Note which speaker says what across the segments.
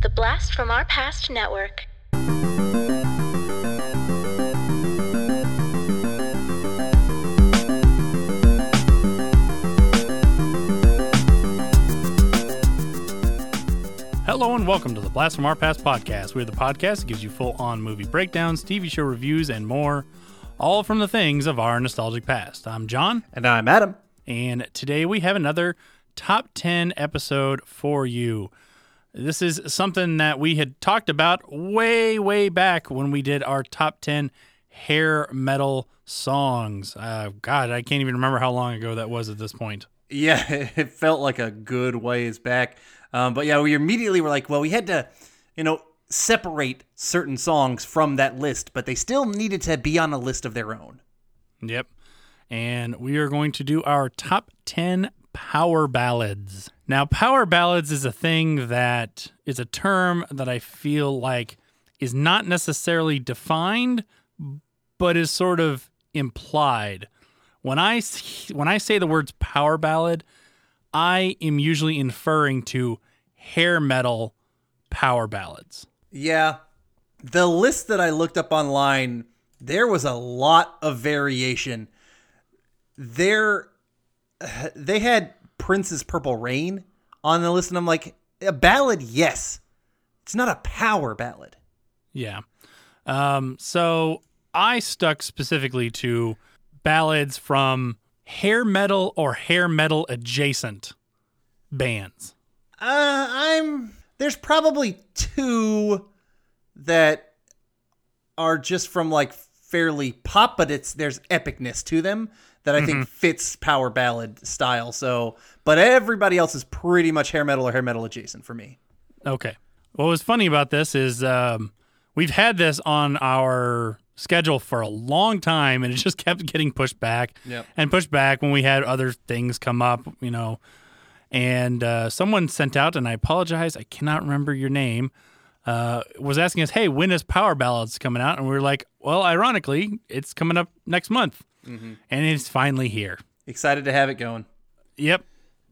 Speaker 1: The Blast from Our Past Network.
Speaker 2: Hello and welcome to the Blast from Our Past podcast. We're the podcast that gives you full on movie breakdowns, TV show reviews, and more, all from the things of our nostalgic past. I'm John,
Speaker 3: And I'm Adam.
Speaker 2: and today we have another top 10 episode for you. This is something that we had talked about way, way back when we did our top 10 hair metal songs. Uh, God, I can't even remember how long ago that was at this point.
Speaker 3: Yeah, it felt like a good ways back. Um, but yeah, we immediately were like, well, we had to, you know, separate certain songs from that list, but they still needed to be on a list of their own.
Speaker 2: Yep. And we are going to do our top 10 power ballads. Now, power ballads is a thing that is a term that I feel like is not necessarily defined, but is sort of implied. When I when I say the words power ballad, I am usually inferring to hair metal power ballads.
Speaker 3: Yeah, the list that I looked up online, there was a lot of variation. There, they had Prince's Purple Rain on the list, and I'm like, a ballad, yes. It's not a power ballad.
Speaker 2: Yeah. Um, so I stuck specifically to ballads from hair metal or hair metal adjacent bands.
Speaker 3: Uh, I'm there's probably two that are just from like fairly pop, but it's there's epicness to them that I think fits power ballad style. So, but everybody else is pretty much hair metal or hair metal adjacent for me.
Speaker 2: Okay. What was funny about this is um, we've had this on our schedule for a long time and it just kept getting pushed back
Speaker 3: Yep.
Speaker 2: and pushed back when we had other things come up, you know. And uh, someone sent out, and I apologize, I cannot remember your name, uh, was asking us, hey, when is Power Ballads coming out? And we were like, well, ironically, it's coming up next month. And it's finally here.
Speaker 3: Excited to have it going.
Speaker 2: Yep.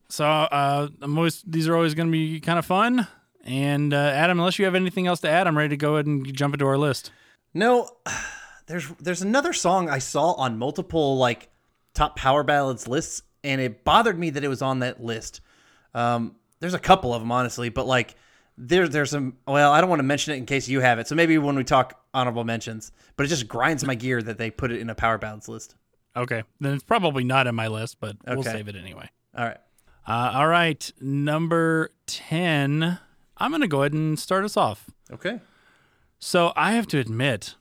Speaker 2: So uh, I'm always, these are always going to be kind of fun. And uh, Adam, unless you have anything else to add, I'm ready to go ahead and jump into our list.
Speaker 3: No, there's there's another song I saw on multiple like top power ballads lists, and it bothered me that it was on that list. Um, there's a couple of them honestly, but like there there's some. Well, I don't want to mention it in case you have it. So maybe when we talk honorable mentions, but it just grinds my gear that they put it in a power balance list.
Speaker 2: Okay. Then it's probably not in my list, but we'll save it anyway.
Speaker 3: All right.
Speaker 2: Uh, all right. Number 10. I'm going to go ahead and start us off.
Speaker 3: Okay.
Speaker 2: So I have to admit,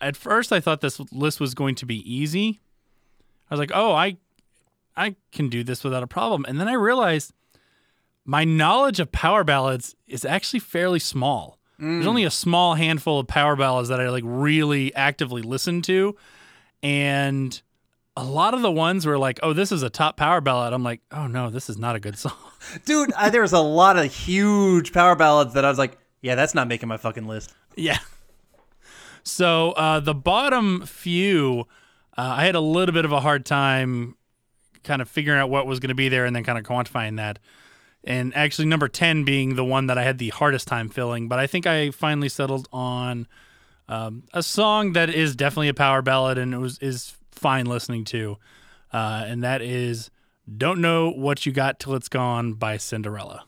Speaker 2: at first I thought this list was going to be easy. I was like, "Oh, I I can do this without a problem." And then I realized my knowledge of power ballads is actually fairly small. There's only a small handful of power ballads that I like really actively listen to, and a lot of the ones were like, "Oh, this is a top power ballad." I'm like, "Oh no, this is not a good song."
Speaker 3: Dude, I, there was a lot of huge power ballads that I was like, yeah, that's not making my fucking list.
Speaker 2: Yeah. So uh, the bottom few, uh, I had a little bit of a hard time kind of figuring out what was going to be there and then kind of quantifying that. And actually, number 10 being the one that I had the hardest time filling. But I think I finally settled on um, a song that is definitely a power ballad and it was is fine listening to. Uh, and that is Don't Know What You Got Till It's Gone by Cinderella.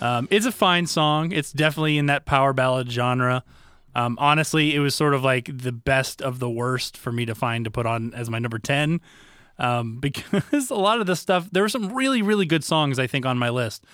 Speaker 2: Um, it's a fine song. It's definitely in that power ballad genre. Um, honestly, it was sort of like the best of the worst for me to find to put on as my number 10 um, because a lot of the stuff, there were some really, really good songs, I think, on my list.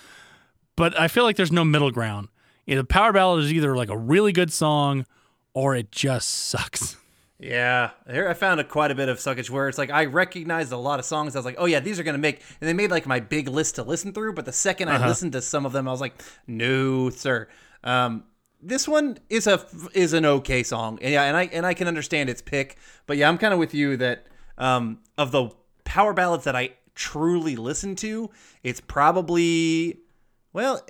Speaker 2: But I feel like there's no middle ground. The power ballad is either like a really good song or it just sucks.
Speaker 3: Yeah, here I found a, quite a bit of suckage where it's like I recognized a lot of songs. I was like, oh yeah, these are gonna make, and they made like my big list to listen through. But the 2nd I listened to some of them, I was like, no, sir. Um, this one is a is an okay song, and yeah, and I and I can understand its pick. But yeah, I'm kind of with you that um, of the power ballads that I truly listen to, it's probably well.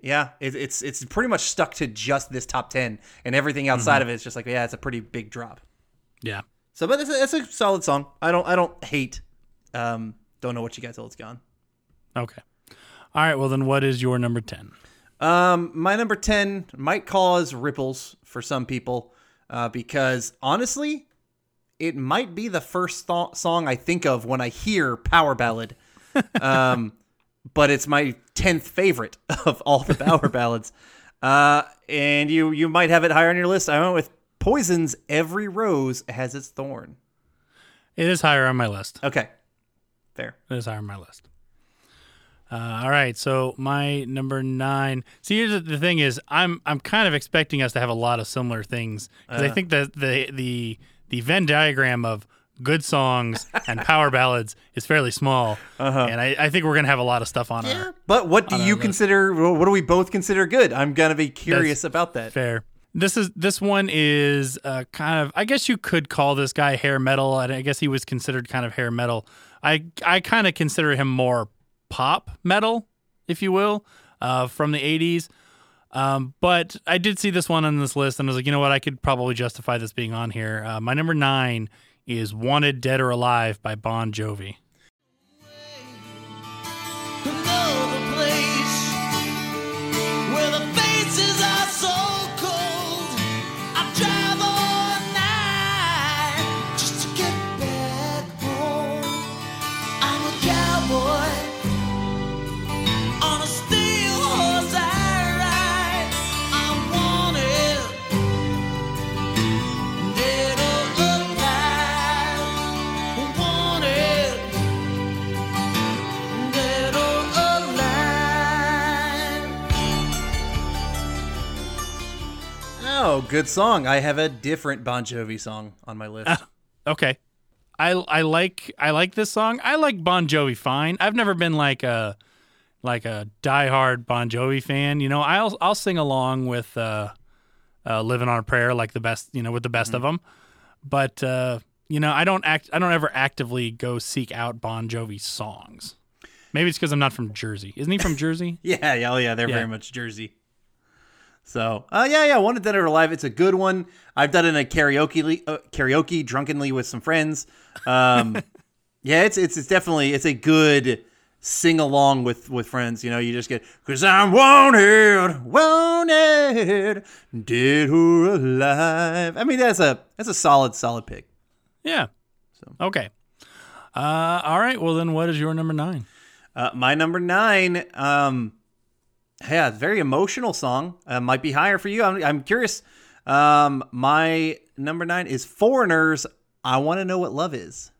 Speaker 3: Yeah, it, it's it's pretty much stuck to just this top ten, and everything outside of it is just like yeah, it's a pretty big drop.
Speaker 2: Yeah.
Speaker 3: So, but it's a, it's a solid song. I don't I don't hate. Um, don't know what you got till it's gone.
Speaker 2: Okay. All right. Well, then what is your number 10?
Speaker 3: Um, my number ten might cause ripples for some people, uh, because honestly, it might be the first th- song I think of when I hear power ballad. Um, but it's my tenth favorite of all the power ballads. Uh, and you you might have it higher on your list. I went with Poison's "Every Rose Has Its Thorn."
Speaker 2: It is higher on my list.
Speaker 3: Okay, fair.
Speaker 2: It is higher on my list. Uh, all right, so my number nine. See, here's the, the thing: is I'm I'm kind of expecting us to have a lot of similar things because I think that the the the Venn diagram of good songs and power ballads is fairly small, and I, I think we're gonna have a lot of stuff on our
Speaker 3: But what do
Speaker 2: On our
Speaker 3: you
Speaker 2: list.
Speaker 3: consider? What do we both consider good? I'm gonna be curious about that.
Speaker 2: fair. This is this one is uh, kind of I guess you could call this guy hair metal, and I guess he was considered kind of hair metal. I I kind of consider him more pop metal, if you will, uh, from the '80s. Um, but I did see this one on this list, and I was like, you know what, I could probably justify this being on here. Uh, my number nine is "Wanted Dead or Alive" by Bon Jovi.
Speaker 3: Good song. I have a different Bon Jovi song on my list.
Speaker 2: Okay. I I like I like this song. I like Bon Jovi fine. I've never been like a like a diehard Bon Jovi fan. You know, I'll I'll sing along with uh, uh, "Living on a Prayer" like the best, you know, with the best of them. But uh, you know, I don't act. I don't ever actively go seek out Bon Jovi songs. Maybe it's because I'm not from Jersey. Isn't he from Jersey?
Speaker 3: Yeah, yeah, oh yeah, they're
Speaker 2: Yeah.
Speaker 3: very much Jersey. So, uh, yeah, yeah, Wanted Dead or Alive. It's a good one. I've done it in a karaoke, uh, karaoke drunkenly with some friends. Um, yeah, it's, it's it's definitely it's a good sing along with with friends. You know, you just get because I'm wanted, wanted, dead or alive. I mean, that's a that's a solid solid pick.
Speaker 2: yeah. Okay. Uh, all right. Well, then, what is your number nine?
Speaker 3: Uh, my number nine, um, yeah, very emotional song. Uh, might be higher for you. I'm, I'm curious. Um, my number nine is Foreigners. I want to know what love is.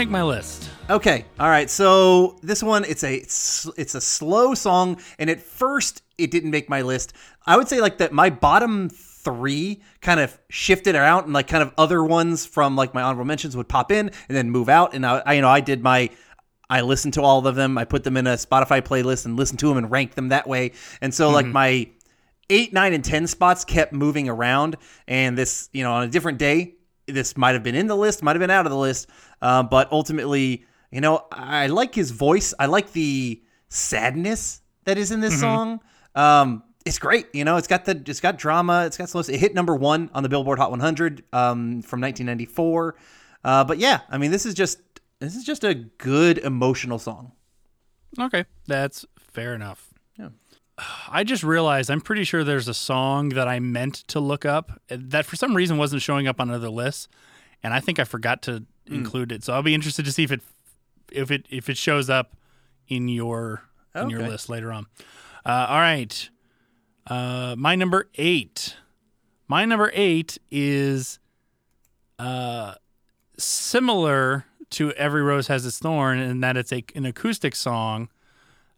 Speaker 2: Make my list.
Speaker 3: Okay, all right. So this one, it's a it's, it's a slow song, and at first it didn't make my list. I would say like that. My bottom three kind of shifted around and like kind of other ones from like my honorable mentions would pop in and then move out. And I, I you know, I did my I listened to all of them. I put them in a Spotify playlist and listened to them and ranked them that way. And so like mm-hmm. my eight, nine, and ten spots kept moving around. And this, you know, on a different day, this might have been in the list, might have been out of the list. Um, but ultimately, you know, I like his voice. I like the sadness that is in this song. Um, it's great. You know, it's got the it's got drama. It's got slow. It hit number one on the Billboard Hot 100 um, from 1994. Uh, but yeah, I mean, this is just this is just a good emotional song.
Speaker 2: Okay, that's fair enough. I just realized I'm pretty sure there's a song that I meant to look up that for some reason wasn't showing up on other lists, and I think I forgot to
Speaker 3: Hmm.
Speaker 2: include it. So I'll be interested to see if it if it if it shows up in your in your list later on. Uh, all right, uh, my number eight. My number eight is uh, similar to "Every Rose Has Its Thorn" in that it's a an acoustic song.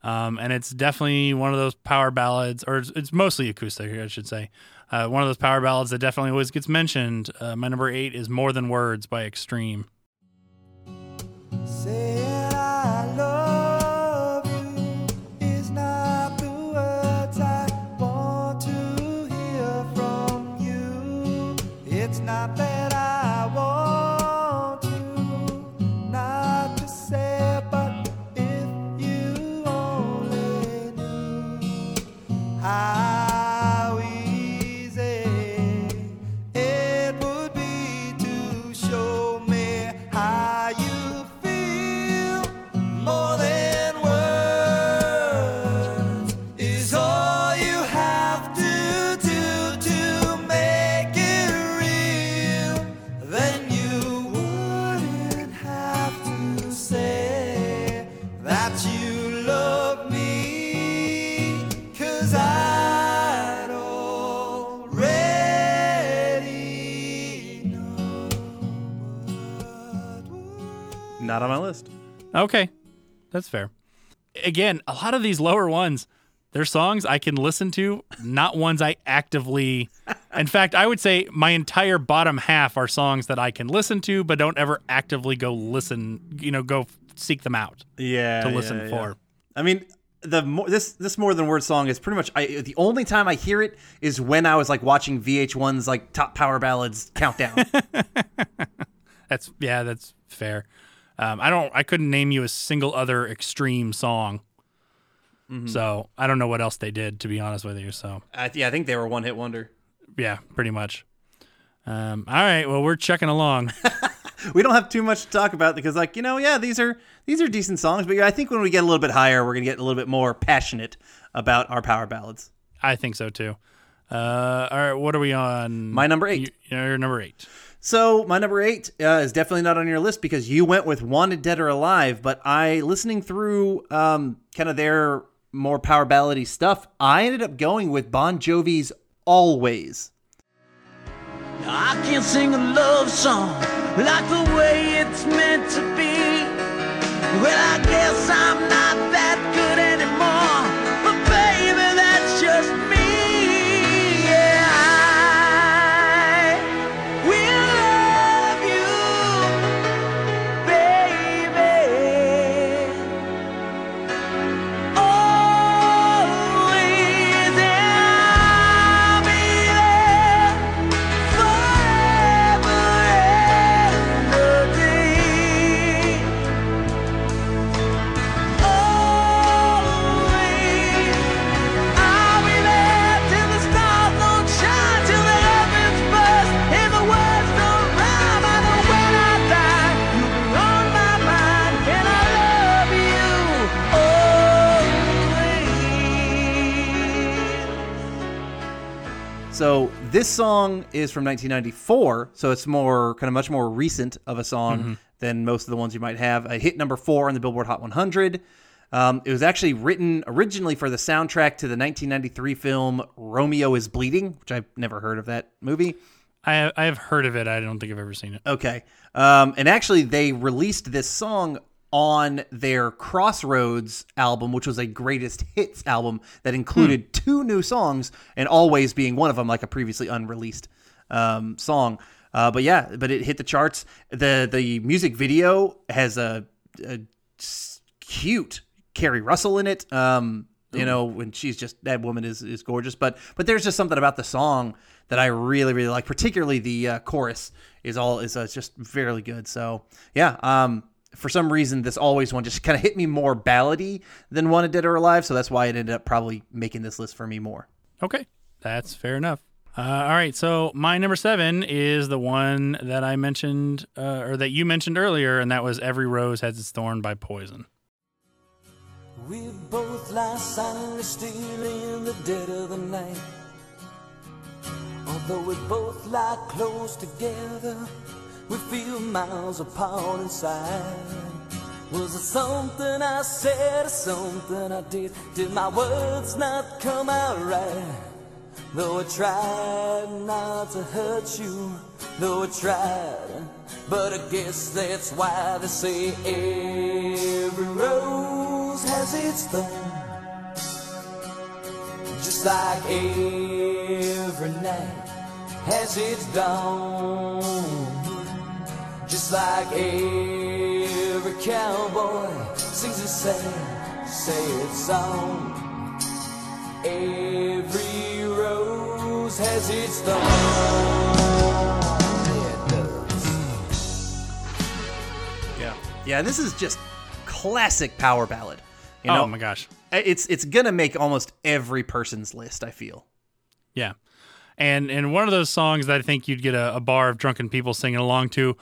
Speaker 2: Um, and it's definitely one of those power ballads, or it's, it's mostly acoustic, I should say. Uh, one of those power ballads that definitely always gets mentioned. Uh, my number eight is "More Than Words" by Extreme.
Speaker 4: Saying Not
Speaker 3: on my list.
Speaker 2: Okay, that's fair. Again, a lot of these lower ones, they're songs I can listen to, not ones I actively. In fact, I would say my entire bottom half are songs that I can listen to, but don't ever actively go listen. You know, go seek them out
Speaker 3: Yeah,
Speaker 2: to listen for.
Speaker 3: I mean, the more, this this more than word song is pretty much I, the only time I hear it is when I was like watching VH1's like top power ballads countdown.
Speaker 2: That's yeah, that's fair. Um, I don't. I couldn't name you a single other extreme song. So I don't know what else they did, to be honest with you. So
Speaker 3: I, yeah, I think they were one hit wonder.
Speaker 2: yeah, pretty much. Um, all right. Well, we're checking along.
Speaker 3: We don't have too much to talk about because like you know yeah these are these are decent songs, but I think when we get a little bit higher, we're gonna get a little bit more passionate about our power ballads.
Speaker 2: I think so too. Uh, all right. What are we on?
Speaker 3: My number eight.
Speaker 2: You, you're number eight.
Speaker 3: So my number eight uh, is definitely not on your list because you went with "Wanted Dead or Alive." But I, listening through um, kind of their more power ballady stuff, I ended up going with Bon Jovi's "Always."
Speaker 4: I can't sing a love song like the way it's meant to be. Well, I guess I'm not that good
Speaker 3: song is from 1994, so it's more kind of much more recent of a song than most of the ones you might have. It hit number four on the Billboard Hot 100. Um, it was actually written originally for the soundtrack to the 1993 film Romeo is Bleeding, which I've never heard of that movie.
Speaker 2: I I have heard of it. I don't think I've ever seen it.
Speaker 3: Okay. Um, and actually, they released this song on their Crossroads album, which was a greatest hits album that included two new songs, and always being one of them, like a previously unreleased um, song. Uh, but yeah, but it hit the charts. the The music video has a cute Keri Russell in it. Um, you know, when she's just that woman is is gorgeous. But but there's just something about the song that I really really like. Particularly the uh, chorus is all is uh, just fairly good. So yeah, um, for some reason this always one just kind of hit me more ballady than Wanted Dead or Alive. So that's why it ended up probably making this list for me more.
Speaker 2: Okay, that's fair enough. Uh, all right, so my number seven is the one that I mentioned, uh, or that you mentioned earlier, and that was "Every Rose Has Its Thorn" by Poison.
Speaker 5: We both lie silently still in the dead of the night. Although we both lie close together, we feel miles apart inside. Was it something I said or something I did? Did my words not come out right? Though I tried not to hurt you, though I tried, but I guess that's why they say every rose has its thorn. Just like every night has its dawn. Just like every cowboy sings a sad, sad song. Every rose has its thorn. Yeah.
Speaker 3: Yeah, yeah. And this is just classic power ballad. You oh know,
Speaker 2: oh my gosh,
Speaker 3: it's it's gonna make almost every person's list. I feel.
Speaker 2: yeah, and and one of those songs that I think you'd get a, a bar of drunken people singing along to.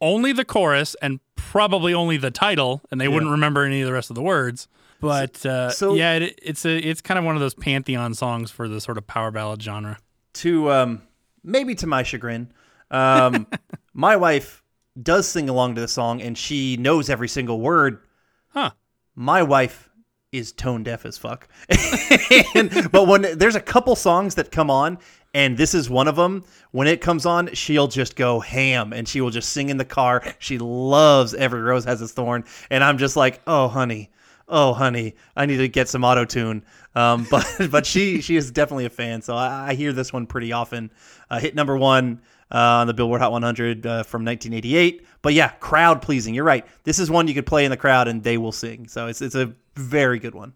Speaker 2: Only the chorus and probably only the title, and they wouldn't remember any of the rest of the words. But uh,
Speaker 3: so-
Speaker 2: yeah, it, it's a it's kind of one of those pantheon songs for the sort of power ballad genre.
Speaker 3: to um, maybe to my chagrin, um, my wife does sing along to the song and she knows every single word.
Speaker 2: Huh.
Speaker 3: My wife is tone deaf as fuck. and, but when there's a couple songs that come on, and this is one of them, when it comes on, she'll just go ham and she will just sing in the car. She loves Every Rose Has Its Thorn. And I'm just like, oh, honey. Oh, honey, I need to get some auto tune. Um, but but she she is definitely a fan, so I, I hear this one pretty often. Uh, hit number one uh, on the Billboard Hot 100 uh, from 1988. But yeah, crowd pleasing. You're right. This is one you could play in the crowd and they will sing. So it's it's a very good one.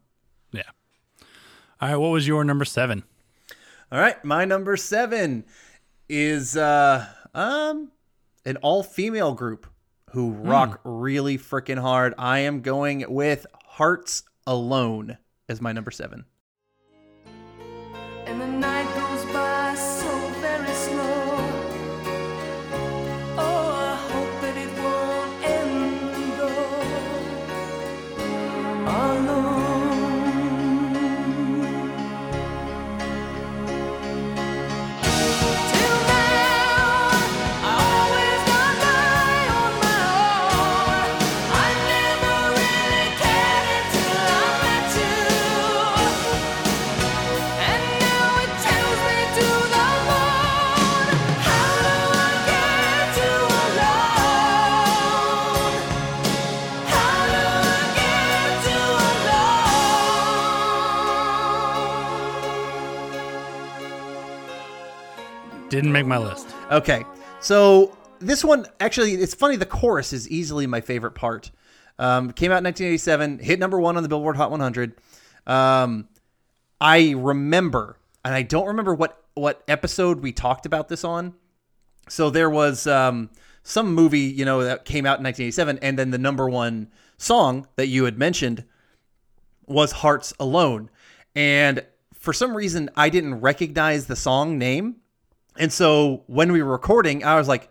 Speaker 2: Yeah. All right, what was your number seven?
Speaker 3: All right, my number seven is uh um an all female group who rock really freaking hard. I am going with Hearts Alone as my number seven.
Speaker 2: Didn't make my list.
Speaker 3: Okay, so this one actually, it's funny. The chorus is easily my favorite part. Um, came out in 1987, hit number one on the Billboard Hot 100. Um, I remember, and I don't remember what what episode we talked about this on. So there was um, some movie, you know, that came out in 1987, and then the number one song that you had mentioned was Hearts Alone. And for some reason, I didn't recognize the song name. And so when we were recording, I was like,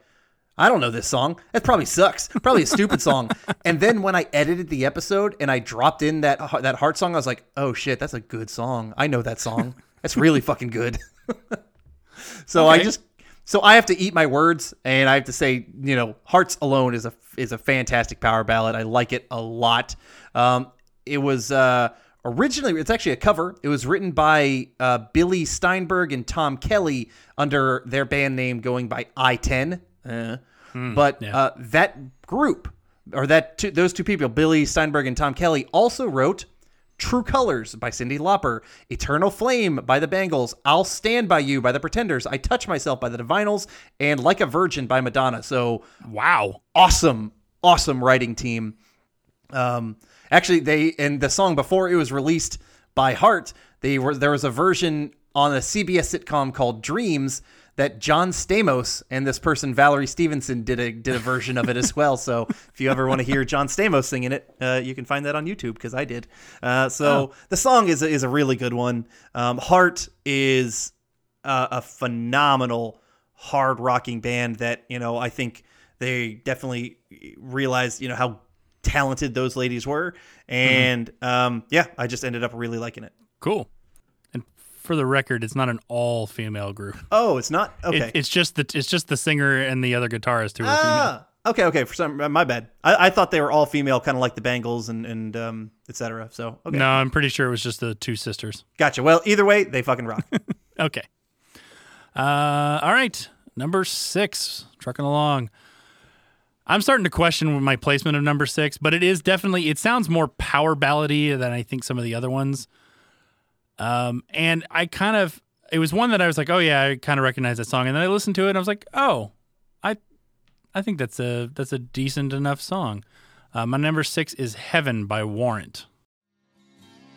Speaker 3: I don't know this song. That probably sucks. Probably a stupid song. And then when I edited the episode and I dropped in that that heart song, I was like, oh shit, that's a good song. I know that song. That's really fucking good. so I just so I have to eat my words and I have to say, you know, Hearts Alone is a is a fantastic power ballad. I like it a lot. Um, it was uh, originally it's actually a cover. It was written by uh, Billy Steinberg and Tom Kelly under their band name going by i-Ten. Uh, but
Speaker 2: yeah.
Speaker 3: uh, that group or that two, those two people, Billy Steinberg and Tom Kelly, also wrote True Colors by Cyndi Lauper, Eternal Flame by the Bangles, I'll Stand by You by the Pretenders, I Touch Myself by the Divinyls, and Like a Virgin by Madonna. So
Speaker 2: Wow.
Speaker 3: awesome, awesome writing team. Um, actually, they and the song before it was released by Heart, they were there was a version on a CBS sitcom called Dreams that John Stamos and this person Valerie Stevenson did a did a version of it as well. So if you ever want to hear John Stamos singing it, uh, you can find that on YouTube because I did. Uh, so the song is a, is a really good one. Um, Heart is a, a phenomenal hard rocking band that you know I think they definitely realized you know how talented those ladies were, and um, yeah, I just ended up really liking it.
Speaker 2: Cool. And for the record, it's not an all female group.
Speaker 3: Oh, it's not okay.
Speaker 2: It, it's just the it's just the singer and the other guitarist who are female.
Speaker 3: ah, okay, okay. For some, my bad. I, I thought they were all female, kind of like the Bangles and and um, etc. So okay,
Speaker 2: No, I'm pretty sure it was just the two sisters.
Speaker 3: gotcha. Well, either way, they fucking rock.
Speaker 2: Okay. Uh, all right. Number six, trucking along. I'm starting to question my placement of number six, but it is definitely it sounds more power ballady than I think some of the other ones. Um, and I kind of it was one that I was like, oh yeah, I kind of recognize that song, and then I listened to it, and I was like, oh, I, I think that's a that's a decent enough song. Uh, my number six is "Heaven" by Warrant.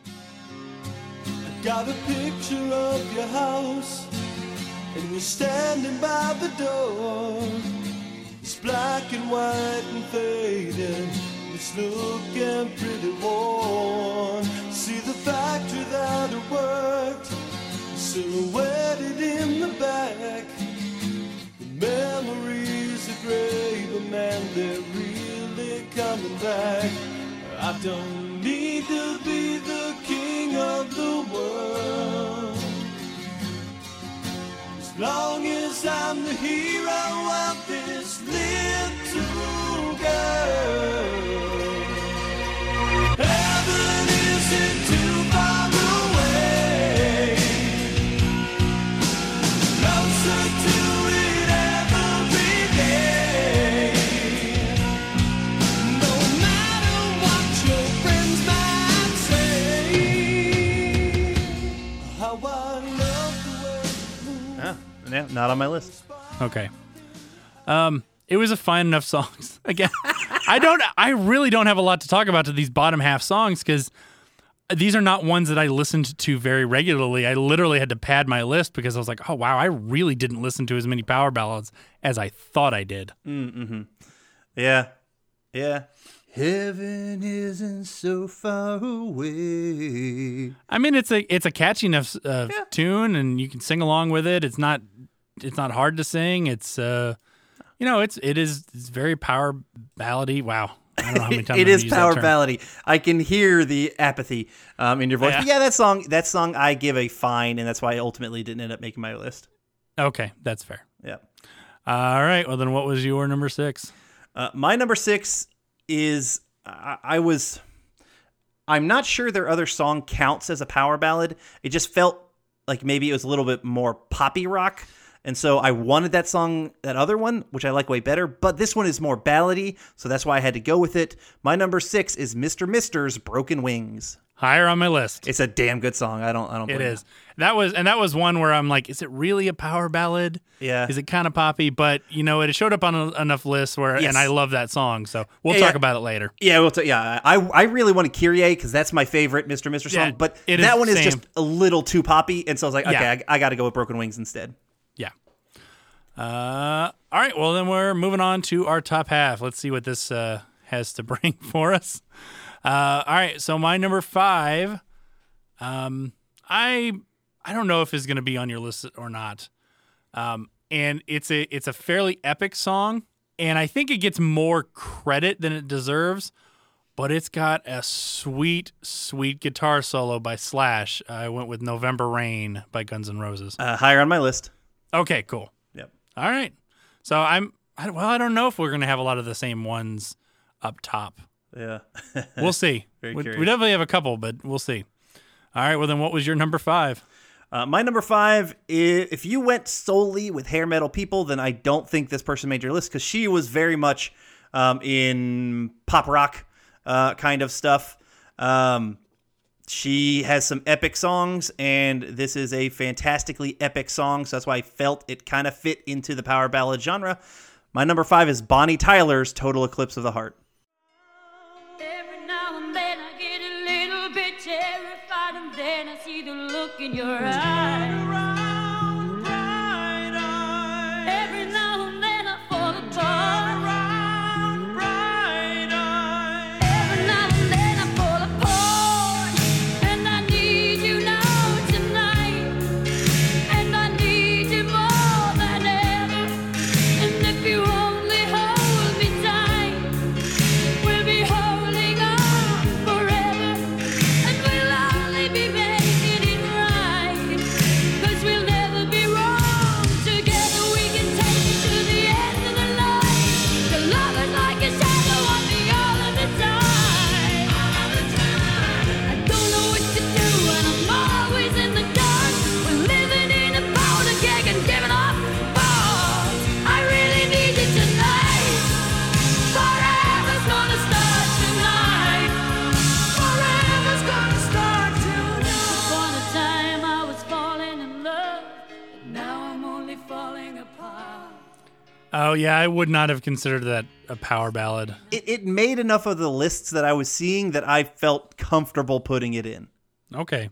Speaker 4: I got a picture of your house, and you're standing by the door. It's black and white and faded. It's looking pretty worn. See the factory that it worked, silhouetted in the back. The memories are gray, but man, they're really coming back. I don't need to be the king of the world. Long as I'm the hero of this little girl.
Speaker 3: Yeah, yeah, not on my list.
Speaker 2: Okay. Um, it was a fine enough song. Again, I don't. I really don't have a lot to talk about to these bottom half songs because these are not ones that I listened to very regularly. I literally had to pad my list because I was like, oh wow, I really didn't listen to as many power ballads as I thought I did. Mm-hmm.
Speaker 3: Yeah, yeah. Heaven isn't so far away.
Speaker 2: I mean, it's a it's a catchy enough uh, tune, and you can sing along with it. It's not it's not hard to sing. It's uh, you know, it's it is it's very power ballady. Wow, I don't know how many times
Speaker 3: it is power ballady. I can hear the apathy um, in your voice.
Speaker 2: Yeah.
Speaker 3: But yeah, that song, that song, I give a fine, and that's why I ultimately didn't end up making my list.
Speaker 2: Okay, that's fair.
Speaker 3: Yeah.
Speaker 2: All right. Well, then what was your number six?
Speaker 3: Uh, my number six is I, I was. I'm not sure their other song counts as a power ballad. It just felt like maybe it was a little bit more poppy rock. And so I wanted that song, that other one, which I like way better, but this one is more ballady, so that's why I had to go with it. My number six is Mr. Mister's Broken Wings.
Speaker 2: Higher on my list.
Speaker 3: It's a damn good song. I don't I don't
Speaker 2: It is. That was and that was one where I'm like, is it really a power ballad?
Speaker 3: Yeah.
Speaker 2: Is it kind of poppy? But you know, it showed up on a, enough lists where,
Speaker 3: Yes.
Speaker 2: and I love that song. So we'll
Speaker 3: Yeah,
Speaker 2: talk
Speaker 3: yeah.
Speaker 2: about it later.
Speaker 3: Yeah, we'll t- yeah. I I really wanted Kyrie because that's my favorite Mr. Mister song,
Speaker 2: Yeah,
Speaker 3: but that
Speaker 2: is
Speaker 3: one is
Speaker 2: same.
Speaker 3: just a little too poppy, and so I was like, okay. I, I got to go with Broken Wings instead.
Speaker 2: Yeah. Uh, all right. Well, then we're moving on to our top half. Let's see what this uh, has to bring for us. Uh, all right. So my number five, um, I I don't know if it's going to be on your list or not. Um, and it's a it's a fairly epic song, and I think it gets more credit than it deserves. But it's got a sweet, sweet guitar solo by Slash. I went with November Rain by Guns N' Roses.
Speaker 3: Uh, higher on my list.
Speaker 2: Okay, cool.
Speaker 3: Yep.
Speaker 2: All right. So I'm I, well. I don't know if we're going to have a lot of the same ones up top.
Speaker 3: Yeah.
Speaker 2: We'll see.
Speaker 3: Very
Speaker 2: we, we definitely have a couple, but we'll see. All right. Well, then, what was your number five?
Speaker 3: Uh, my number five, if you went solely with hair metal people, then I don't think this person made your list because she was very much um, in pop rock uh, kind of stuff. Um, she has some epic songs, and this is a fantastically epic song. So that's why I felt it kind of fit into the power ballad genre. My number five is Bonnie Tyler's "Total Eclipse of the Heart."
Speaker 6: Then I see the look in your eyes.
Speaker 2: Oh yeah, I would not have considered that a power ballad.
Speaker 3: It, it made enough of the lists that I was seeing that I felt comfortable putting it in.
Speaker 2: Okay.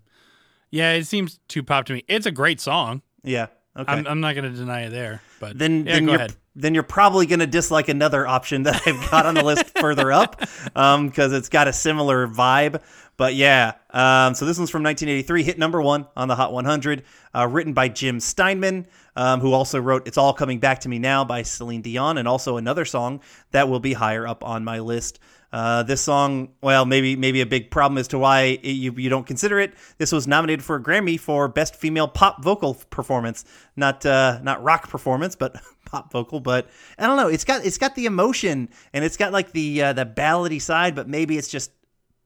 Speaker 2: Yeah, it seems too pop to me. It's a great song.
Speaker 3: Yeah. Okay.
Speaker 2: I'm, I'm not going to deny it there. But
Speaker 3: then
Speaker 2: yeah,
Speaker 3: then
Speaker 2: go
Speaker 3: you're
Speaker 2: ahead.
Speaker 3: then you're probably going to dislike another option that I've got on the list further up um, because it's got a similar vibe. But yeah, um, so this one's from 1983, hit number one on the Hot 100, uh, written by Jim Steinman, um, who also wrote "It's All Coming Back to Me Now" by Celine Dion, and also another song that will be higher up on my list. Uh, this song, well, maybe maybe a big problem as to why it, you you don't consider it. This was nominated for a Grammy for Best Female Pop Vocal Performance, not uh, not rock performance, but pop vocal. But I don't know. It's got it's got the emotion and it's got like the uh, the ballady side, but maybe it's just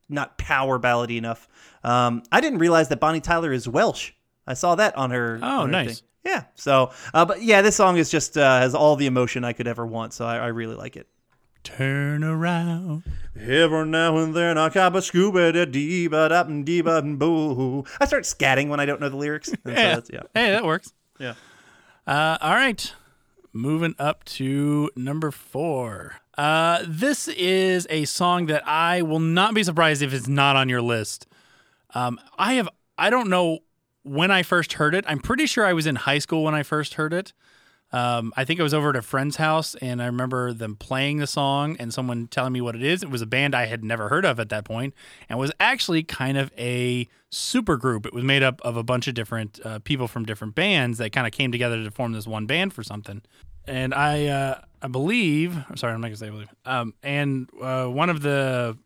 Speaker 3: not power ballady enough. Um, I didn't realize that Bonnie Tyler is Welsh. I saw that on her.
Speaker 2: Oh,
Speaker 3: on her
Speaker 2: nice.
Speaker 3: thing. Yeah. So, uh, but yeah, this song is just uh, has all the emotion I could ever want. So I, I really like it.
Speaker 2: Turn around.
Speaker 3: Every now and then I cop a scuba da dee ba da dee ba boo. I start scatting when I don't know the lyrics. And so
Speaker 2: Yeah.
Speaker 3: that's- yeah.
Speaker 2: Hey, that works.
Speaker 3: Yeah.
Speaker 2: Uh, all right. Moving up to number four. Uh, this is a song that I will not be surprised if it's not on your list. Um, I have, I don't know when I first heard it. I'm pretty sure I was in high school when I first heard it. Um, I think I was over at a friend's house and I remember them playing the song and someone telling me what it is. It was a band I had never heard of at that point and was actually kind of a super group. It was made up of a bunch of different uh, people from different bands that kind of came together to form this one band for something. And I, uh, I believe, I'm sorry, I'm not gonna say I believe. Um, and uh, one of the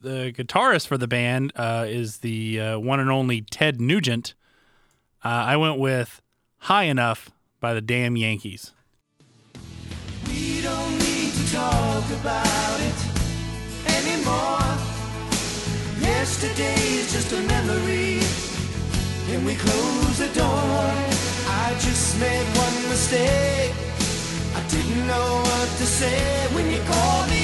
Speaker 2: the guitarist for the band uh, is the uh, one and only Ted Nugent. Uh, I went with "High Enough" by the Damn Yankees.
Speaker 4: We don't need to talk about it anymore. Yesterday is just a memory. We close the door. I just made one mistake. I didn't know what to say when you called me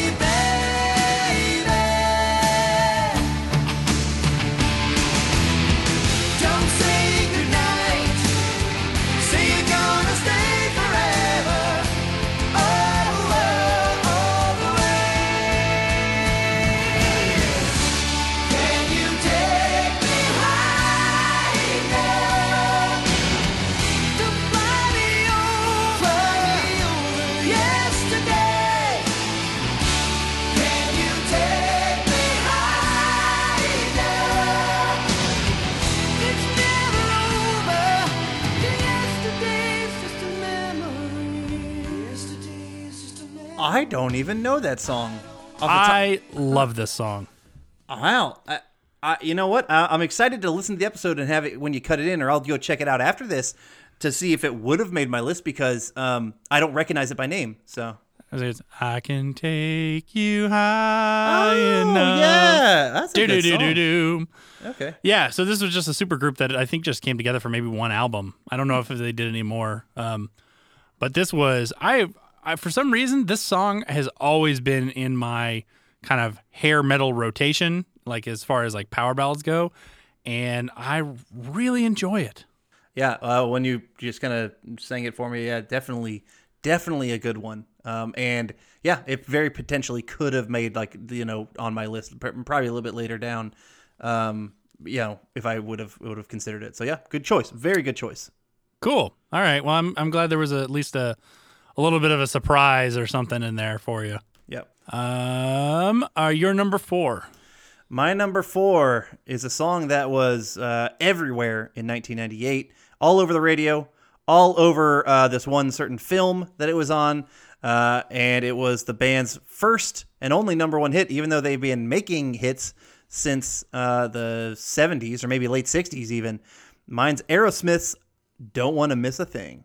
Speaker 3: I don't even know that song. Off the top-
Speaker 2: I love this song.
Speaker 3: Wow. I, I, you know what? I, I'm excited to listen to the episode and have it when you cut it in, or I'll go check it out after this to see if it would have made my list because um, I don't recognize it by name. So.
Speaker 2: It's, I can take you high
Speaker 3: Oh,
Speaker 2: enough.
Speaker 3: yeah. That's a
Speaker 2: Do do
Speaker 3: good
Speaker 2: do
Speaker 3: song.
Speaker 2: do do.
Speaker 3: Okay.
Speaker 2: Yeah, so this was just a super group that I think just came together for maybe one album. I don't know if they did any more. Um, but this was I I, for some reason, this song has always been in my kind of hair metal rotation, like as far as like power ballads go, and I really enjoy it.
Speaker 3: Yeah, uh, when you just kind of sang it for me, yeah, definitely, definitely a good one. Um, and yeah, it very potentially could have made like you know on my list, probably a little bit later down. Um, you know, if I would have would have considered it. So yeah, good choice, very good choice.
Speaker 2: Cool. All right. Well, I'm I'm glad there was a, at least a a little bit of a surprise or something in there for you.
Speaker 3: Yep.
Speaker 2: Um, uh, you're number four.
Speaker 3: My number four is a song that was uh, everywhere in 1998, all over the radio, all over uh, this one certain film that it was on. Uh, and it was the band's first and only number one hit, even though they've been making hits since uh, the 70s or maybe late 60s, even. Mine's Aerosmith's Don't Want to Miss a Thing.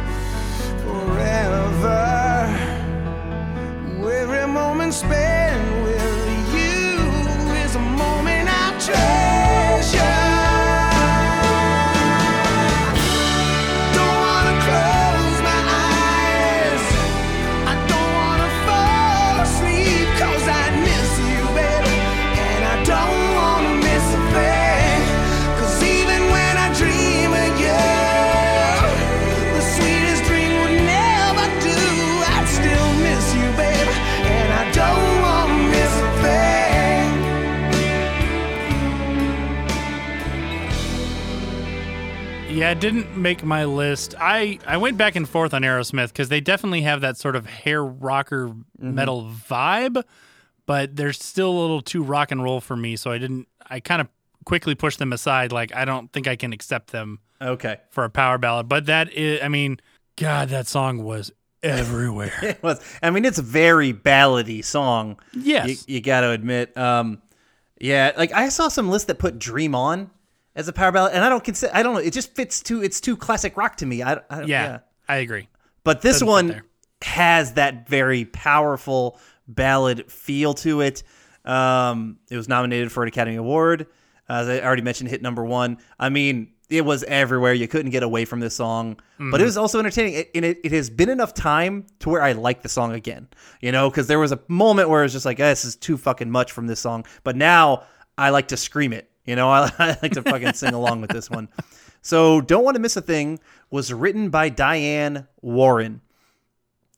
Speaker 4: Every
Speaker 2: Yeah, it didn't make my list. I, I went back and forth on Aerosmith because they definitely have that sort of hair rocker metal vibe, but they're still a little too rock and roll for me. So I didn't. I kind of quickly pushed them aside. Like I don't think I can accept them
Speaker 3: Okay.
Speaker 2: for a power ballad. But that is, I mean, God, that song was everywhere.
Speaker 3: It was. I mean, it's a very ballady song.
Speaker 2: Yes.
Speaker 3: you, you got to admit. Um, yeah, like I saw some lists that put "Dream On" as a power ballad, and I don't consider. I don't know. It just fits too. It's too classic rock to me. I, I
Speaker 2: yeah, I agree.
Speaker 3: But this
Speaker 2: Doesn't
Speaker 3: one has that very powerful ballad feel to it. Um, it was nominated for an Academy Award. As I already mentioned, hit number one. I mean, it was everywhere. You couldn't get away from this song, but it was also entertaining. It, and it, it has been enough time to where I like the song again. You know, because there was a moment where it was just like, eh, this is too fucking much from this song. But now I like to scream it. You know, I, I like to fucking sing along with this one. So, Don't Want to Miss a Thing was written by Diane Warren.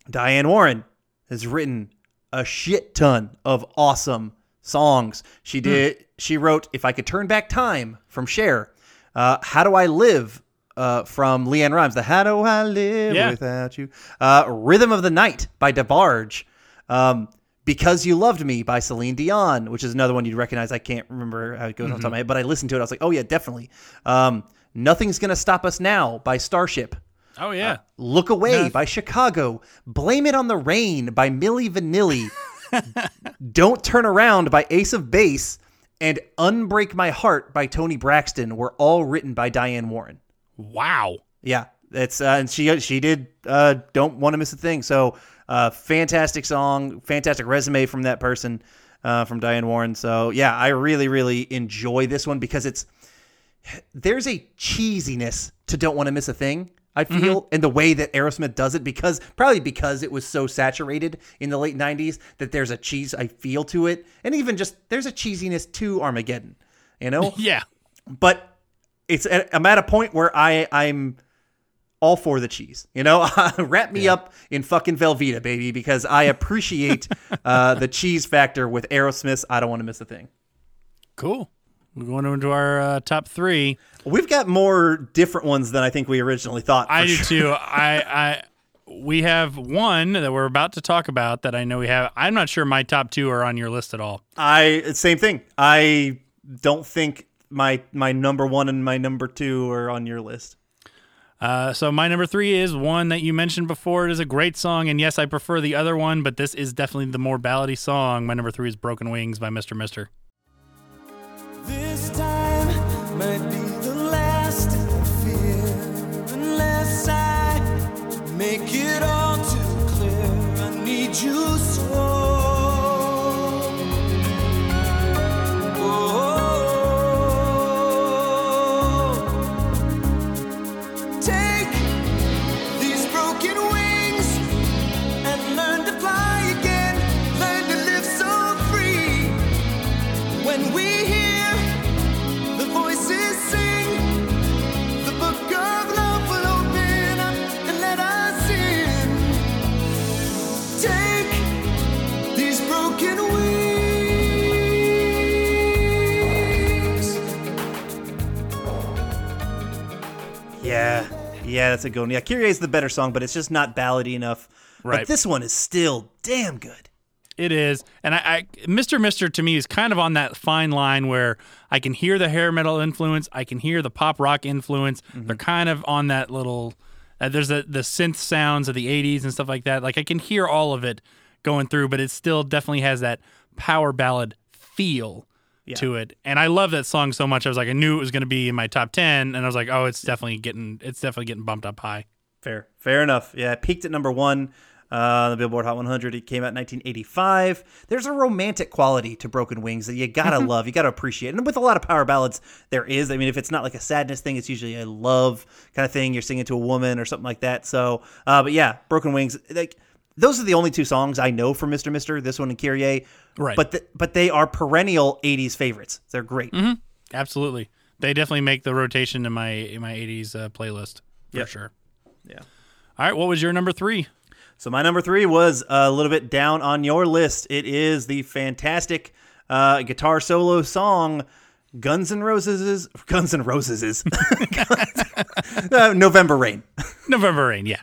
Speaker 3: Diane Warren has written a shit ton of awesome songs. She did. She wrote "If I Could Turn Back Time" from Cher. Uh, "How Do I Live" uh, from LeAnn Rimes. The "How Do I Live
Speaker 2: Yeah.
Speaker 3: Without You." Uh, "Rhythm of the Night" by DeBarge. Um, "Because You Loved Me" by Celine Dion, which is another one you'd recognize. I can't remember how it goes off the top of my head, but I listened to it. I was like, "Oh yeah, definitely." Um, "Nothing's Gonna Stop Us Now" by Starship.
Speaker 2: Oh yeah.
Speaker 3: Look Away
Speaker 2: No.
Speaker 3: by Chicago. Blame It on the Rain by Milli Vanilli. Don't Turn Around by Ace of Base. And Unbreak My Heart by Toni Braxton were all written by Diane Warren.
Speaker 2: wow.
Speaker 3: Yeah, that's uh, and she she did uh, don't want to miss a thing. So uh, fantastic song, fantastic resume from that person, uh, from Diane Warren. So yeah, I really really enjoy this one because it's there's a cheesiness to don't want to miss a thing. I feel in the way that Aerosmith does it because probably because it was so saturated in the late '90s that there's a cheese I feel to it, and even just there's a cheesiness to Armageddon, you know
Speaker 2: Yeah.
Speaker 3: but it's I'm at a point where I I'm all for the cheese. You know, wrap me up in fucking Velveeta, baby, because I appreciate uh, the cheese factor with Aerosmith's. I don't want to miss a thing.
Speaker 2: Cool. We're going into our uh, top three.
Speaker 3: We've got more different ones than I think we originally thought.
Speaker 2: I do
Speaker 3: sure.
Speaker 2: too. I, I, we have one that we're about to talk about that I know we have. I'm not sure my top two are on your list at all.
Speaker 3: I same thing. I don't think my my number one and my number two are on your list.
Speaker 2: Uh, so my number three is one that you mentioned before. It is a great song, and yes, I prefer the other one, but this is definitely the more ballady song. My number three is "Broken Wings" by Mr. Mister.
Speaker 3: Yeah, that's a good one. Yeah, Kyrie is the better song, but it's just not ballady enough.
Speaker 2: Right.
Speaker 3: But this one is still damn good.
Speaker 2: It is, and I, I, Mr. Mister to me is kind of on that fine line where I can hear the hair metal influence, I can hear the pop rock influence. They're kind of on that little. Uh, there's the the synth sounds of the '80s and stuff like that. Like I can hear all of it going through, but it still definitely has that power ballad feel to it. And I love that song so much. I was like, I knew it was going to be in my top ten, and I was like, oh, it's definitely getting, it's definitely getting bumped up high.
Speaker 3: Fair, fair enough. Yeah, it peaked at number one uh, on the Billboard Hot 100. It came out in 1985. There's a romantic quality to Broken Wings that you gotta love, you gotta appreciate. And with a lot of power ballads, there is. I mean, if it's not like a sadness thing, it's usually a love kind of thing. You're singing to a woman or something like that. So, uh, but yeah, Broken Wings, like those are the only two songs I know from Mr. Mister. This one and Kyrie.
Speaker 2: Right.
Speaker 3: But th- but they are perennial 80s favorites. They're great.
Speaker 2: Absolutely, they definitely make the rotation in my in my '80s uh, playlist for
Speaker 3: Yep.
Speaker 2: sure.
Speaker 3: Yeah.
Speaker 2: All right, what was your number three?
Speaker 3: So my number three was a little bit down on your list. It is the fantastic uh, guitar solo song "Guns N' Roses." is Guns N' Roses is November Rain.
Speaker 2: November Rain, yeah.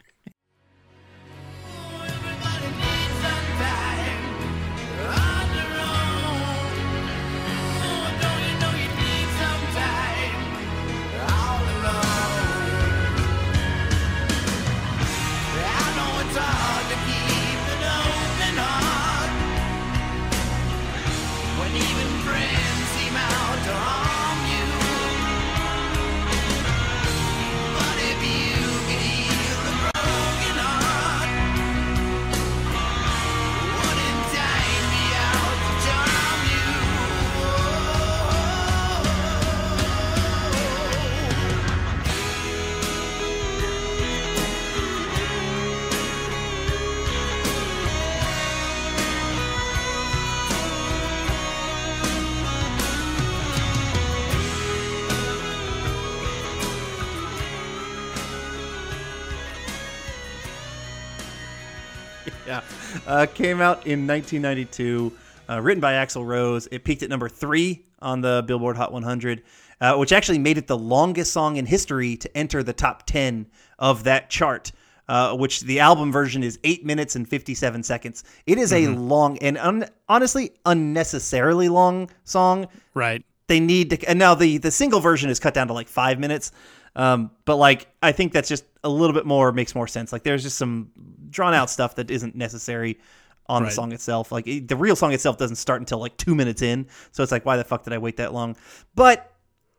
Speaker 3: Uh, came out in 1992. Uh, written by Axl Rose. It peaked at number three on the Billboard Hot 100, uh, which actually made it the longest song in history to enter the top 10 of that chart. Uh, which the album version is eight minutes and 57 seconds. It is a long and un- honestly unnecessarily long song.
Speaker 2: Right.
Speaker 3: They need to, and now the the single version is cut down to like five minutes. Um, but like I think that's just a little bit more makes more sense. Like there's just some drawn out stuff that isn't necessary on the song itself. Like it- the real song itself doesn't start until like two minutes in, so it's like why the fuck did I wait that long? But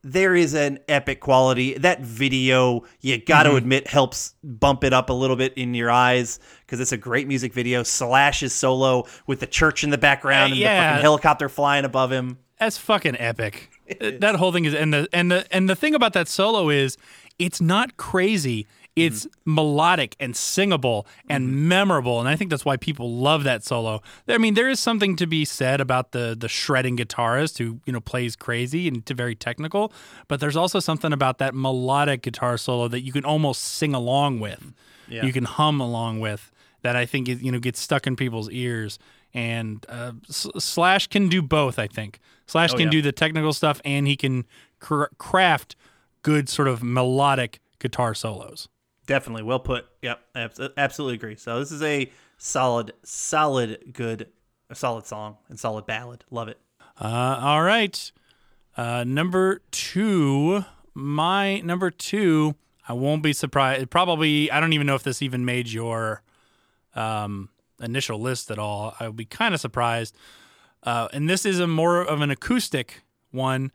Speaker 3: there is an epic quality. That video, you got to
Speaker 2: Mm-hmm.
Speaker 3: admit, helps bump it up a little bit in your eyes because it's a great music video. Slash is solo with the church in the background
Speaker 2: Uh,
Speaker 3: and
Speaker 2: yeah.
Speaker 3: the fucking helicopter flying above him.
Speaker 2: That's fucking epic. That whole thing is and the and the and the thing about that solo is it's not crazy. It's mm-hmm. melodic and singable and mm-hmm. memorable, and I think that's why people love that solo. I mean, there is something to be said about the the shredding guitarist who you know plays crazy and to very technical, but there's also something about that melodic guitar solo that you can almost sing along with. Mm-hmm. You can hum along with that. I think is, you know gets stuck in people's ears. And uh, Slash can do both. I think Slash can
Speaker 3: yeah.
Speaker 2: do the technical stuff, and he can cr- craft good sort of melodic guitar solos.
Speaker 3: Definitely, well put. Yep, absolutely agree. So this is a solid, solid, good, a solid song and solid ballad. Love it.
Speaker 2: Uh, all right. Uh, number two, my number two. I won't be surprised. It probably, I don't even know if this even made your um, initial list at all. I would be kind of surprised. Uh, and this is a more of an acoustic one.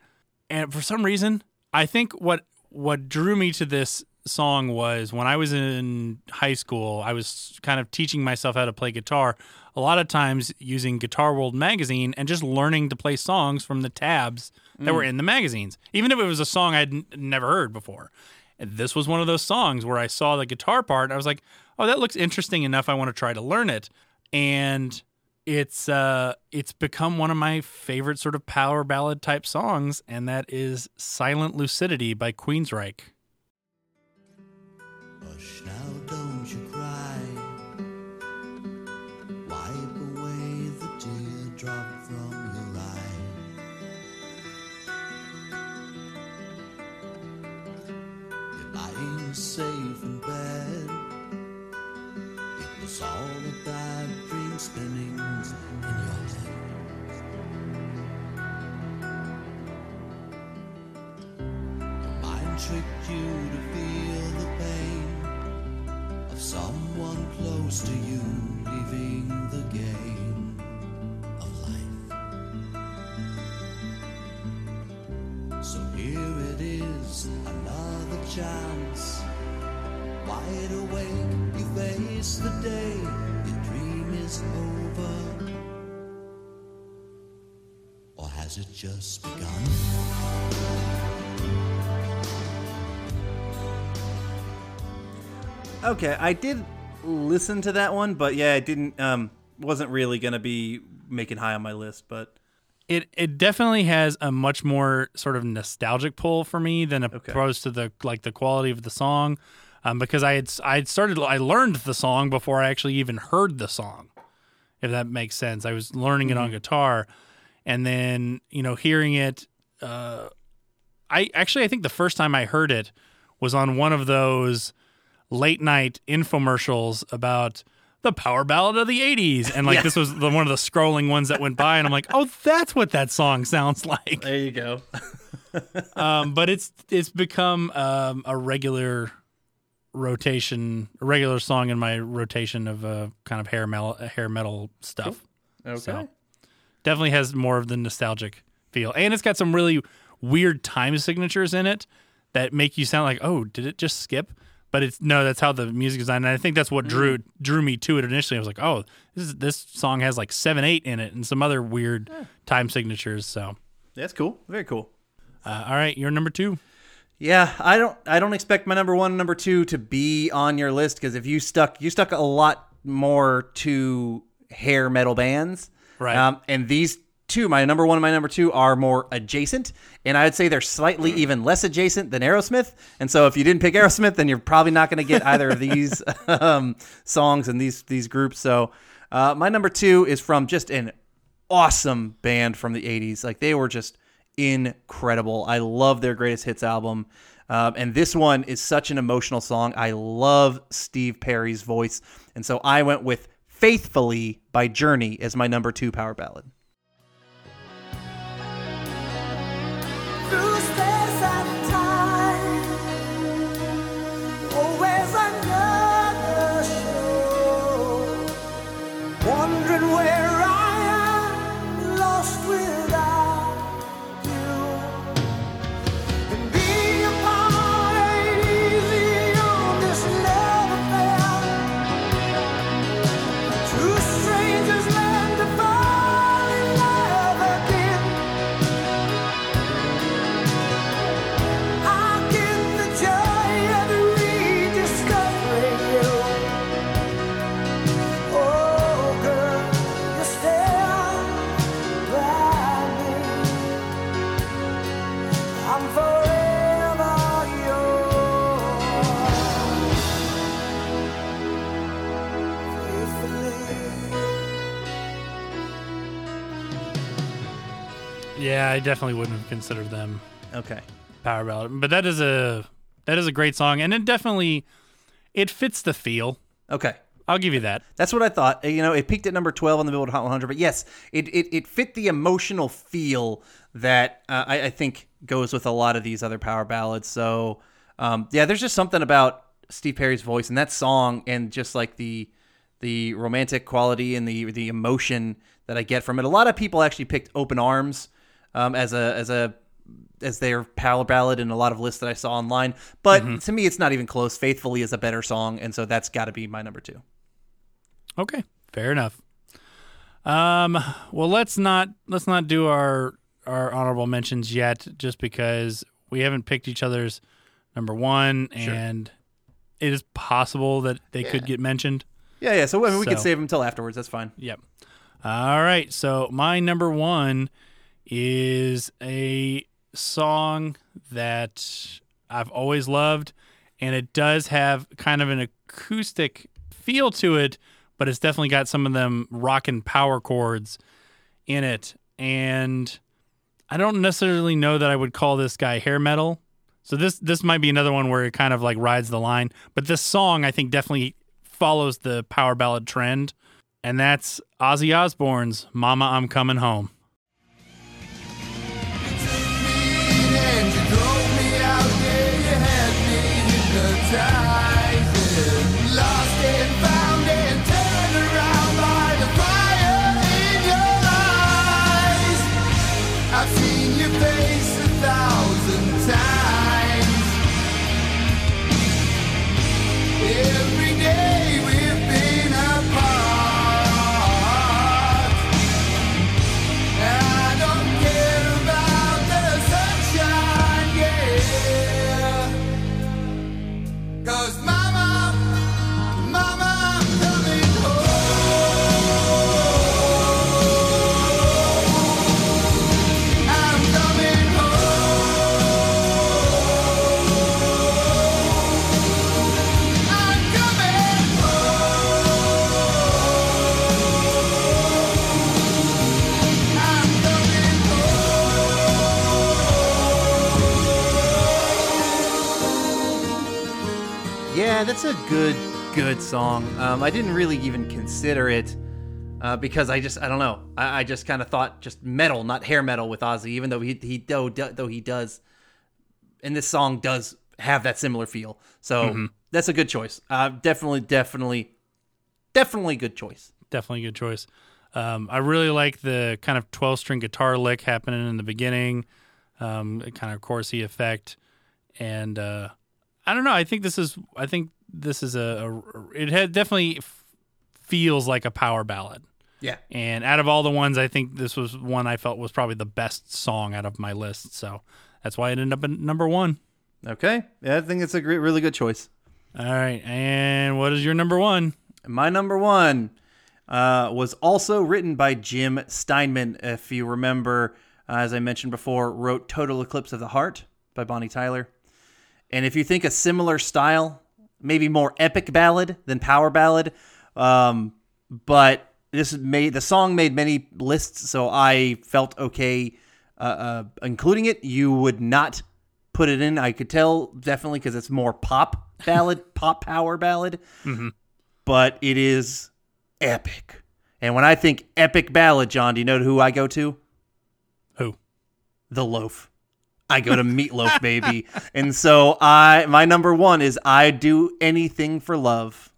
Speaker 2: And for some reason, I think what what drew me to this song was when I was in high school, I was kind of teaching myself how to play guitar. A lot of times using Guitar World magazine and just learning to play songs from the tabs that were in the magazines, even if it was a song I'd n- never heard before. And this was one of those songs where I saw the guitar part and I was like, "Oh, that looks interesting enough. I want to try to learn it." And it's uh it's become one of my favorite sort of power ballad type songs and that is Silent Lucidity by Queensryche.
Speaker 5: Safe dream spinning in your head. Mind tricked you to feel the pain of someone close to you leaving the game of life. So here it is, another chance. Wide awake, you face the day. Your dream is over. Or has it just begun?
Speaker 3: Okay, I did listen to that one, but yeah, it didn't. Um, wasn't really gonna be making high on my list, but
Speaker 2: It it definitely has a much more sort of nostalgic pull for me than opposed to the like the quality of the song, um, because I had I had started I learned the song before I actually even heard the song, if that makes sense. I was learning it on guitar, and then you know hearing it. Uh, I actually I think the first time I heard it was on one of those late night infomercials about the power ballad of the 80s and like this was the, one of the scrolling ones that went by and i'm like oh that's what that song sounds like
Speaker 3: there you go.
Speaker 2: um, but it's it's become um, a regular rotation a regular song in my rotation of uh, kind of hair metal hair metal stuff.
Speaker 3: Okay.
Speaker 2: so definitely has more of the nostalgic feel. And it's got some really weird time signatures in it that make you sound like oh did it just skip? But it's no that's how the music is done and i think that's what drew drew me to it initially. I was like oh this is this song has like 7 8 in it and some other weird time signatures so.
Speaker 3: That's cool. Very cool.
Speaker 2: uh, all right you're number two
Speaker 3: Yeah, I don't I don't expect my number one and number two to be on your list because if you stuck you stuck a lot more to hair metal bands.
Speaker 2: Right.
Speaker 3: Um, and these two, my number one and my number two, are more adjacent. And I would say they're slightly even less adjacent than Aerosmith. And so if you didn't pick Aerosmith, then you're probably not going to get either of these um, songs and these these groups. So uh, my number two is from just an awesome band from the 80s. Like they were just incredible. I love their greatest hits album. Um, and this one is such an emotional song. I love Steve Perry's voice. And so I went with Faithfully by Journey as my number two power ballad.
Speaker 7: I
Speaker 2: definitely wouldn't have considered them
Speaker 3: Okay.
Speaker 2: power ballad but that is a that is a great song and it definitely it fits the feel
Speaker 3: Okay.
Speaker 2: i'll give you that
Speaker 3: That's what I thought. You know, it peaked at number 12 on the Billboard Hot 100, but yes, it, it, it fit the emotional feel that uh, I, I think goes with a lot of these other power ballads. So Um, yeah, there's just something about Steve Perry's voice and that song, and just like the the romantic quality and the the emotion that I get from it. A lot of people actually picked "Open Arms" um, as a as a as their power ballad in a lot of lists that I saw online. But to me, it's not even close. "Faithfully" is a better song, and so that's got to be my number two.
Speaker 2: Okay, fair enough. Um, well, let's not let's not do our our honorable mentions yet, just because we haven't picked each other's number one, and it is possible that they could get mentioned.
Speaker 3: Yeah, yeah. So I mean, we can save them until afterwards. That's fine.
Speaker 2: Yep. All right. So my number one is a song that I've always loved, and it does have kind of an acoustic feel to it, but it's definitely got some of them rockin' power chords in it. And I don't necessarily know that I would call this guy hair metal. So this this might be another one where it kind of like rides the line. But this song I think definitely follows the power ballad trend. And that's Ozzy Osbourne's Mama I'm Coming Home.
Speaker 7: Hypnotized. Yeah,
Speaker 3: that's a good, good song. Um, I didn't really even consider it uh, because I just, I don't know. I, I just kind of thought just metal, not hair metal with Ozzy, even though he, he though, though he does, and this song does have that similar feel. So that's a good choice. Uh, definitely, definitely, definitely good choice.
Speaker 2: Definitely good choice. Um, I really like the kind of 12 string guitar lick happening in the beginning, um, kind of chorusy effect. And uh, I don't know. I think this is, I think this is a, a it had definitely f- feels like a power ballad.
Speaker 3: Yeah.
Speaker 2: And out of all the ones, I think this was one I felt was probably the best song out of my list. So that's why it ended up at number one.
Speaker 3: Okay. Yeah, I think it's a great, really good choice.
Speaker 2: All right. And what is your number one?
Speaker 3: My number one uh, was also written by Jim Steinman. If you remember, uh, as I mentioned before, wrote Total Eclipse of the Heart by Bonnie Tyler. And if you think a similar style, maybe more epic ballad than power ballad, um, but this made the song made many lists, so I felt okay uh, uh, including it. You would not put it in. I could tell definitely because it's more pop ballad, pop power ballad but it is epic. And when I think epic ballad, John, do you know who I go to?
Speaker 2: Who?
Speaker 3: The Loaf. I go to Meatloaf, baby. And so I my number one is I do anything for love.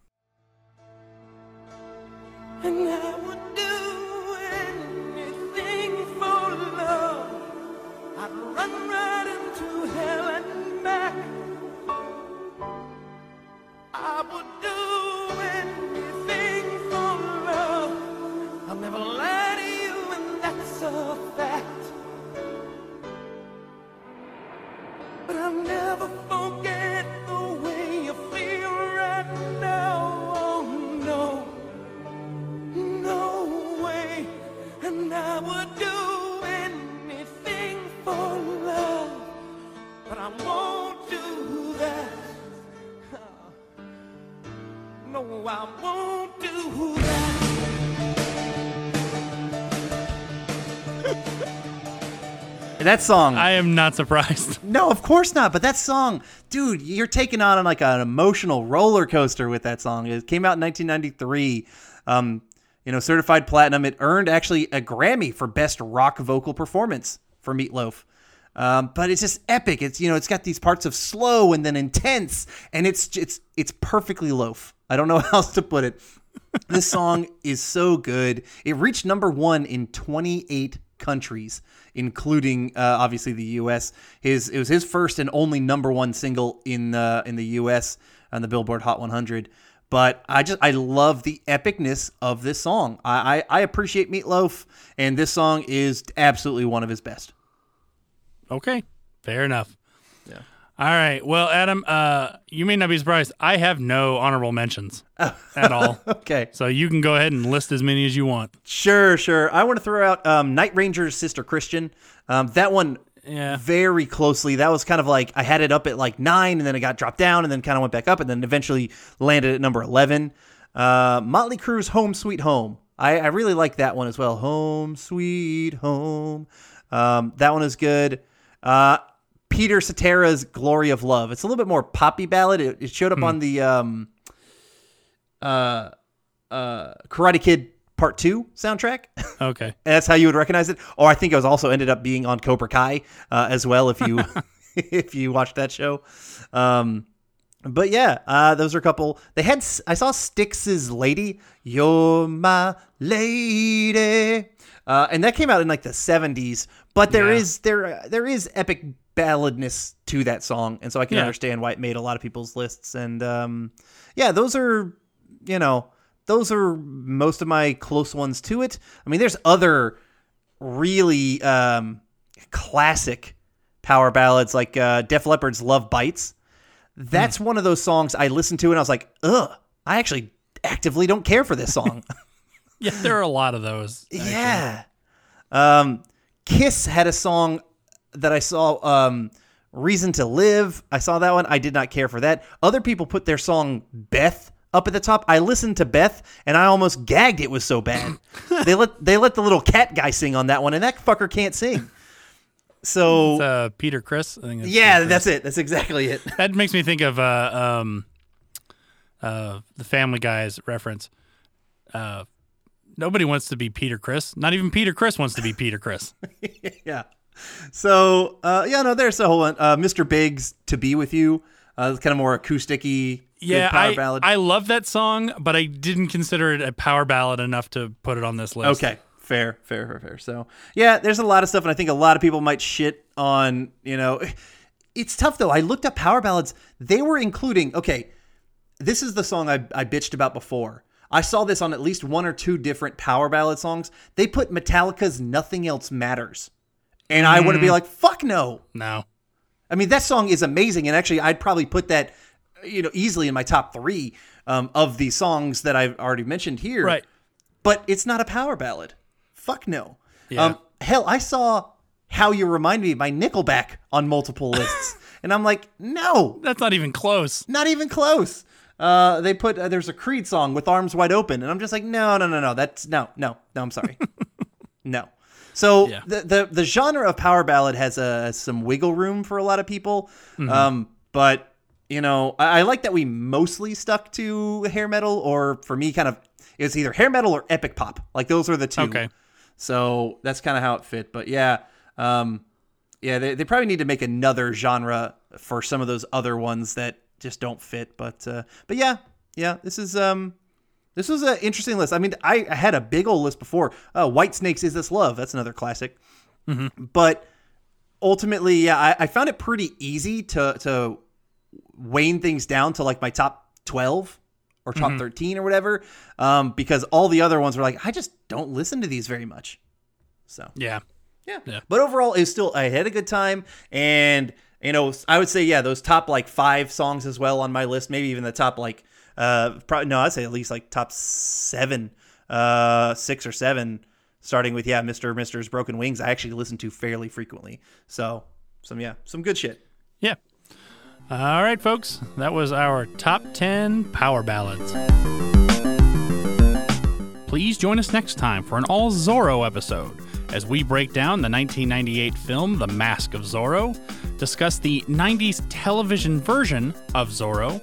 Speaker 6: That
Speaker 3: song
Speaker 2: I am not surprised.
Speaker 3: No, of course not. But that song, dude, you're taking on like an emotional roller coaster with that song. It came out in 1993. Um, you know, certified platinum. It earned actually a Grammy for best rock vocal performance for Meatloaf. Um, but it's just epic. It's you know, it's got these parts of slow and then intense, and it's it's it's perfectly loaf. I don't know how else to put it. this song is so good. It reached number one in 28 countries, including uh, obviously the U.S. His it was his first and only number one single in the in the U.S. on the Billboard Hot 100. But I just I love the epicness of this song. I, I I appreciate Meatloaf, and this song is absolutely one of his best.
Speaker 2: Okay, fair enough. All right. Well, Adam, uh, you may not be surprised. I have no honorable mentions at all.
Speaker 3: Okay,
Speaker 2: So you can go ahead and list as many as you want.
Speaker 3: Sure, sure. I want to throw out um, Night Ranger's Sister Christian. Um, that one
Speaker 2: Yeah.
Speaker 3: very closely. That was kind of like I had it up at like nine, and then it got dropped down, and then kind of went back up, and then eventually landed at number eleven. Uh, Motley Crue's "Home Sweet Home." I, I really like that one as well. "Home Sweet Home." Um, that one is good. Uh, Peter Cetera's "Glory of Love." It's a little bit more poppy ballad. It, it showed up on the um, uh, uh, Karate Kid Part Two soundtrack.
Speaker 2: Okay.
Speaker 3: And that's how you would recognize it. Or I think it was also ended up being on Cobra Kai uh, as well. If you if you watched that show, um, but yeah, uh, those are a couple. They had I saw Styx's "Lady," "You're My Lady," uh, and that came out in like the seventies. But there
Speaker 2: Yeah.
Speaker 3: is there there is epic balladness to that song, and so I can
Speaker 2: Yeah.
Speaker 3: understand why it made a lot of people's lists. And um, yeah, those are you know those are most of my close ones to it. I mean, there's other really um, classic power ballads like uh, Def Leppard's "Love Bites." That's one of those songs I listened to and I was like, ugh, I actually actively don't care for this song.
Speaker 2: Yeah, there are a lot of those.
Speaker 3: yeah. Um, Kiss had a song that I saw, um, Reason to Live. I saw that one. I did not care for that. Other people put their song Beth up at the top. I listened to Beth and I almost gagged. It was so bad. they let they let the little cat guy sing on that one, and that fucker can't sing. So
Speaker 2: It's, uh, Peter Criss. I think it's
Speaker 3: yeah, that's it. That's exactly it.
Speaker 2: That makes me think of uh, um, uh, the Family Guy's reference. Uh, nobody wants to be Peter Criss. Not even Peter Criss wants to be Peter Criss.
Speaker 3: yeah. So uh, yeah, no, there's a whole one. Uh, Mr. Big's to be with you. Uh, kind of more acousticy.
Speaker 2: yeah,
Speaker 3: power
Speaker 2: I
Speaker 3: ballad.
Speaker 2: I love that song, but I didn't consider it a power ballad enough to put it on this list.
Speaker 3: Okay, fair, fair, fair, fair. So yeah, there's a lot of stuff, and I think a lot of people might shit on. You know, it's tough though. I looked up power ballads. They were including. Okay, this is the song I, I bitched about before. I saw this on at least one or two different power ballad songs. They put Metallica's "Nothing Else Matters," and I want to be like, "Fuck no."
Speaker 2: No.
Speaker 3: I mean, that song is amazing, and actually, I'd probably put that, you know, easily in my top three um, of the songs that I've already mentioned here.
Speaker 2: Right.
Speaker 3: But it's not a power ballad. Fuck no.
Speaker 2: Yeah.
Speaker 3: Um, hell, I saw "How You Remind Me" by Nickelback on multiple lists, and I'm like, no,
Speaker 2: That's not even close.
Speaker 3: not even close. Uh, they put uh, there's a Creed song with "Arms Wide Open," and I'm just like, no, no, no, no. That's no, no, no. I'm sorry, no. So
Speaker 2: Yeah.
Speaker 3: the, the the genre of power ballad has uh, some wiggle room for a lot of people,
Speaker 2: Mm-hmm.
Speaker 3: um, but you know I, I like that we mostly stuck to hair metal, or for me, kind of it was either hair metal or epic pop. Like those are the two.
Speaker 2: Okay.
Speaker 3: So that's kind of how it fit. But yeah, um, yeah, they, they probably need to make another genre for some of those other ones that just don't fit. But uh, but yeah, yeah, this is um, this was an interesting list. I mean, I, I had a big old list before. Uh, Whitesnake's is this love? That's another classic. But ultimately, yeah, I, I found it pretty easy to to wane things down to like my top twelve or top thirteen or whatever, um, because all the other ones were like, I just don't listen to these very much. So
Speaker 2: Yeah.
Speaker 3: yeah.
Speaker 2: Yeah.
Speaker 3: But overall, it's still I had a good time, and you know, I would say yeah, those top like five songs as well on my list, maybe even the top like uh, probably no, I'd say at least like top seven, uh, six or seven, starting with yeah, Mister Mister's Broken Wings. I actually listen to fairly frequently, so some yeah, some good shit.
Speaker 2: Yeah. All right, folks. That was our top 10 power ballads. Please join us next time for an all Zorro episode as we break down the 1998 film The Mask of Zorro, discuss the 90s television version of Zorro,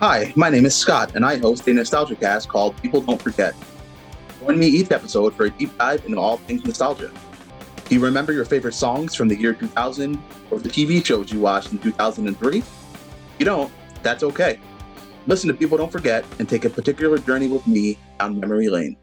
Speaker 8: Hi, my name is Scott, and I host a nostalgia cast called People Don't Forget. Join me each episode for a deep dive into all things nostalgia. Do you remember your favorite songs from the year 2000 or the TV shows you watched in 2003? If you don't, that's okay. Listen to People Don't Forget and take a particular journey with me down memory lane.